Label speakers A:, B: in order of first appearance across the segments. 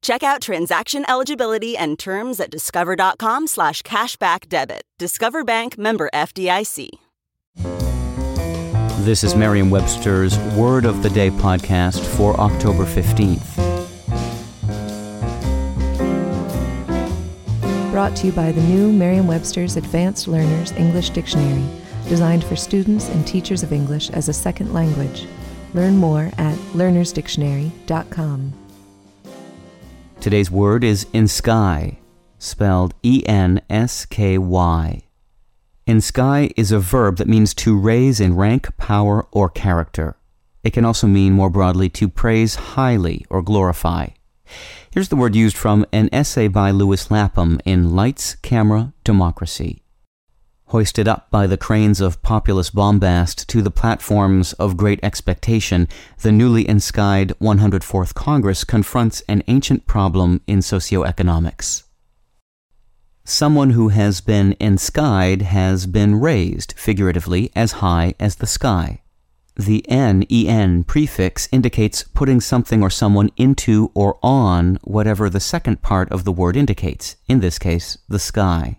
A: Check out transaction eligibility and terms at discover.com slash cashback debit. Discover Bank member FDIC.
B: This is Merriam Webster's Word of the Day podcast for October 15th.
C: Brought to you by the new Merriam Webster's Advanced Learners English Dictionary, designed for students and teachers of English as a second language. Learn more at learnersdictionary.com.
B: Today's word is ensky, spelled E N S K Y. Ensky is a verb that means to raise in rank, power, or character. It can also mean more broadly to praise highly or glorify. Here's the word used from an essay by Lewis Lapham in Lights, Camera, Democracy hoisted up by the cranes of populist bombast to the platforms of great expectation, the newly enskied 104th Congress confronts an ancient problem in socioeconomics. Someone who has been enskied has been raised, figuratively, as high as the sky. The N-E-N prefix indicates putting something or someone into or on whatever the second part of the word indicates, in this case, the sky.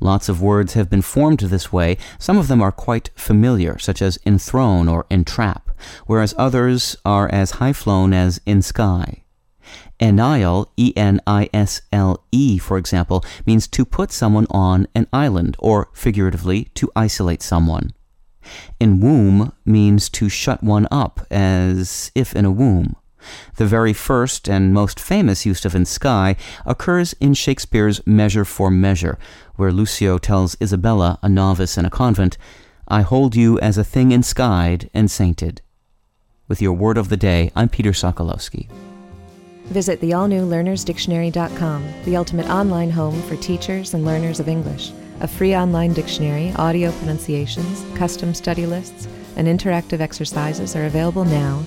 B: Lots of words have been formed this way. Some of them are quite familiar, such as enthrone or entrap, whereas others are as high flown as ensky. Enisle, E N I S L E, for example, means to put someone on an island, or figuratively, to isolate someone. Enwomb means to shut one up, as if in a womb. The very first and most famous use of ensky occurs in Shakespeare's Measure for Measure, where Lucio tells Isabella, a novice in a convent, I hold you as a thing enskied and sainted. With your word of the day, I'm Peter Sokolowski.
C: Visit the all new learnersdictionary.com, the ultimate online home for teachers and learners of English. A free online dictionary, audio pronunciations, custom study lists, and interactive exercises are available now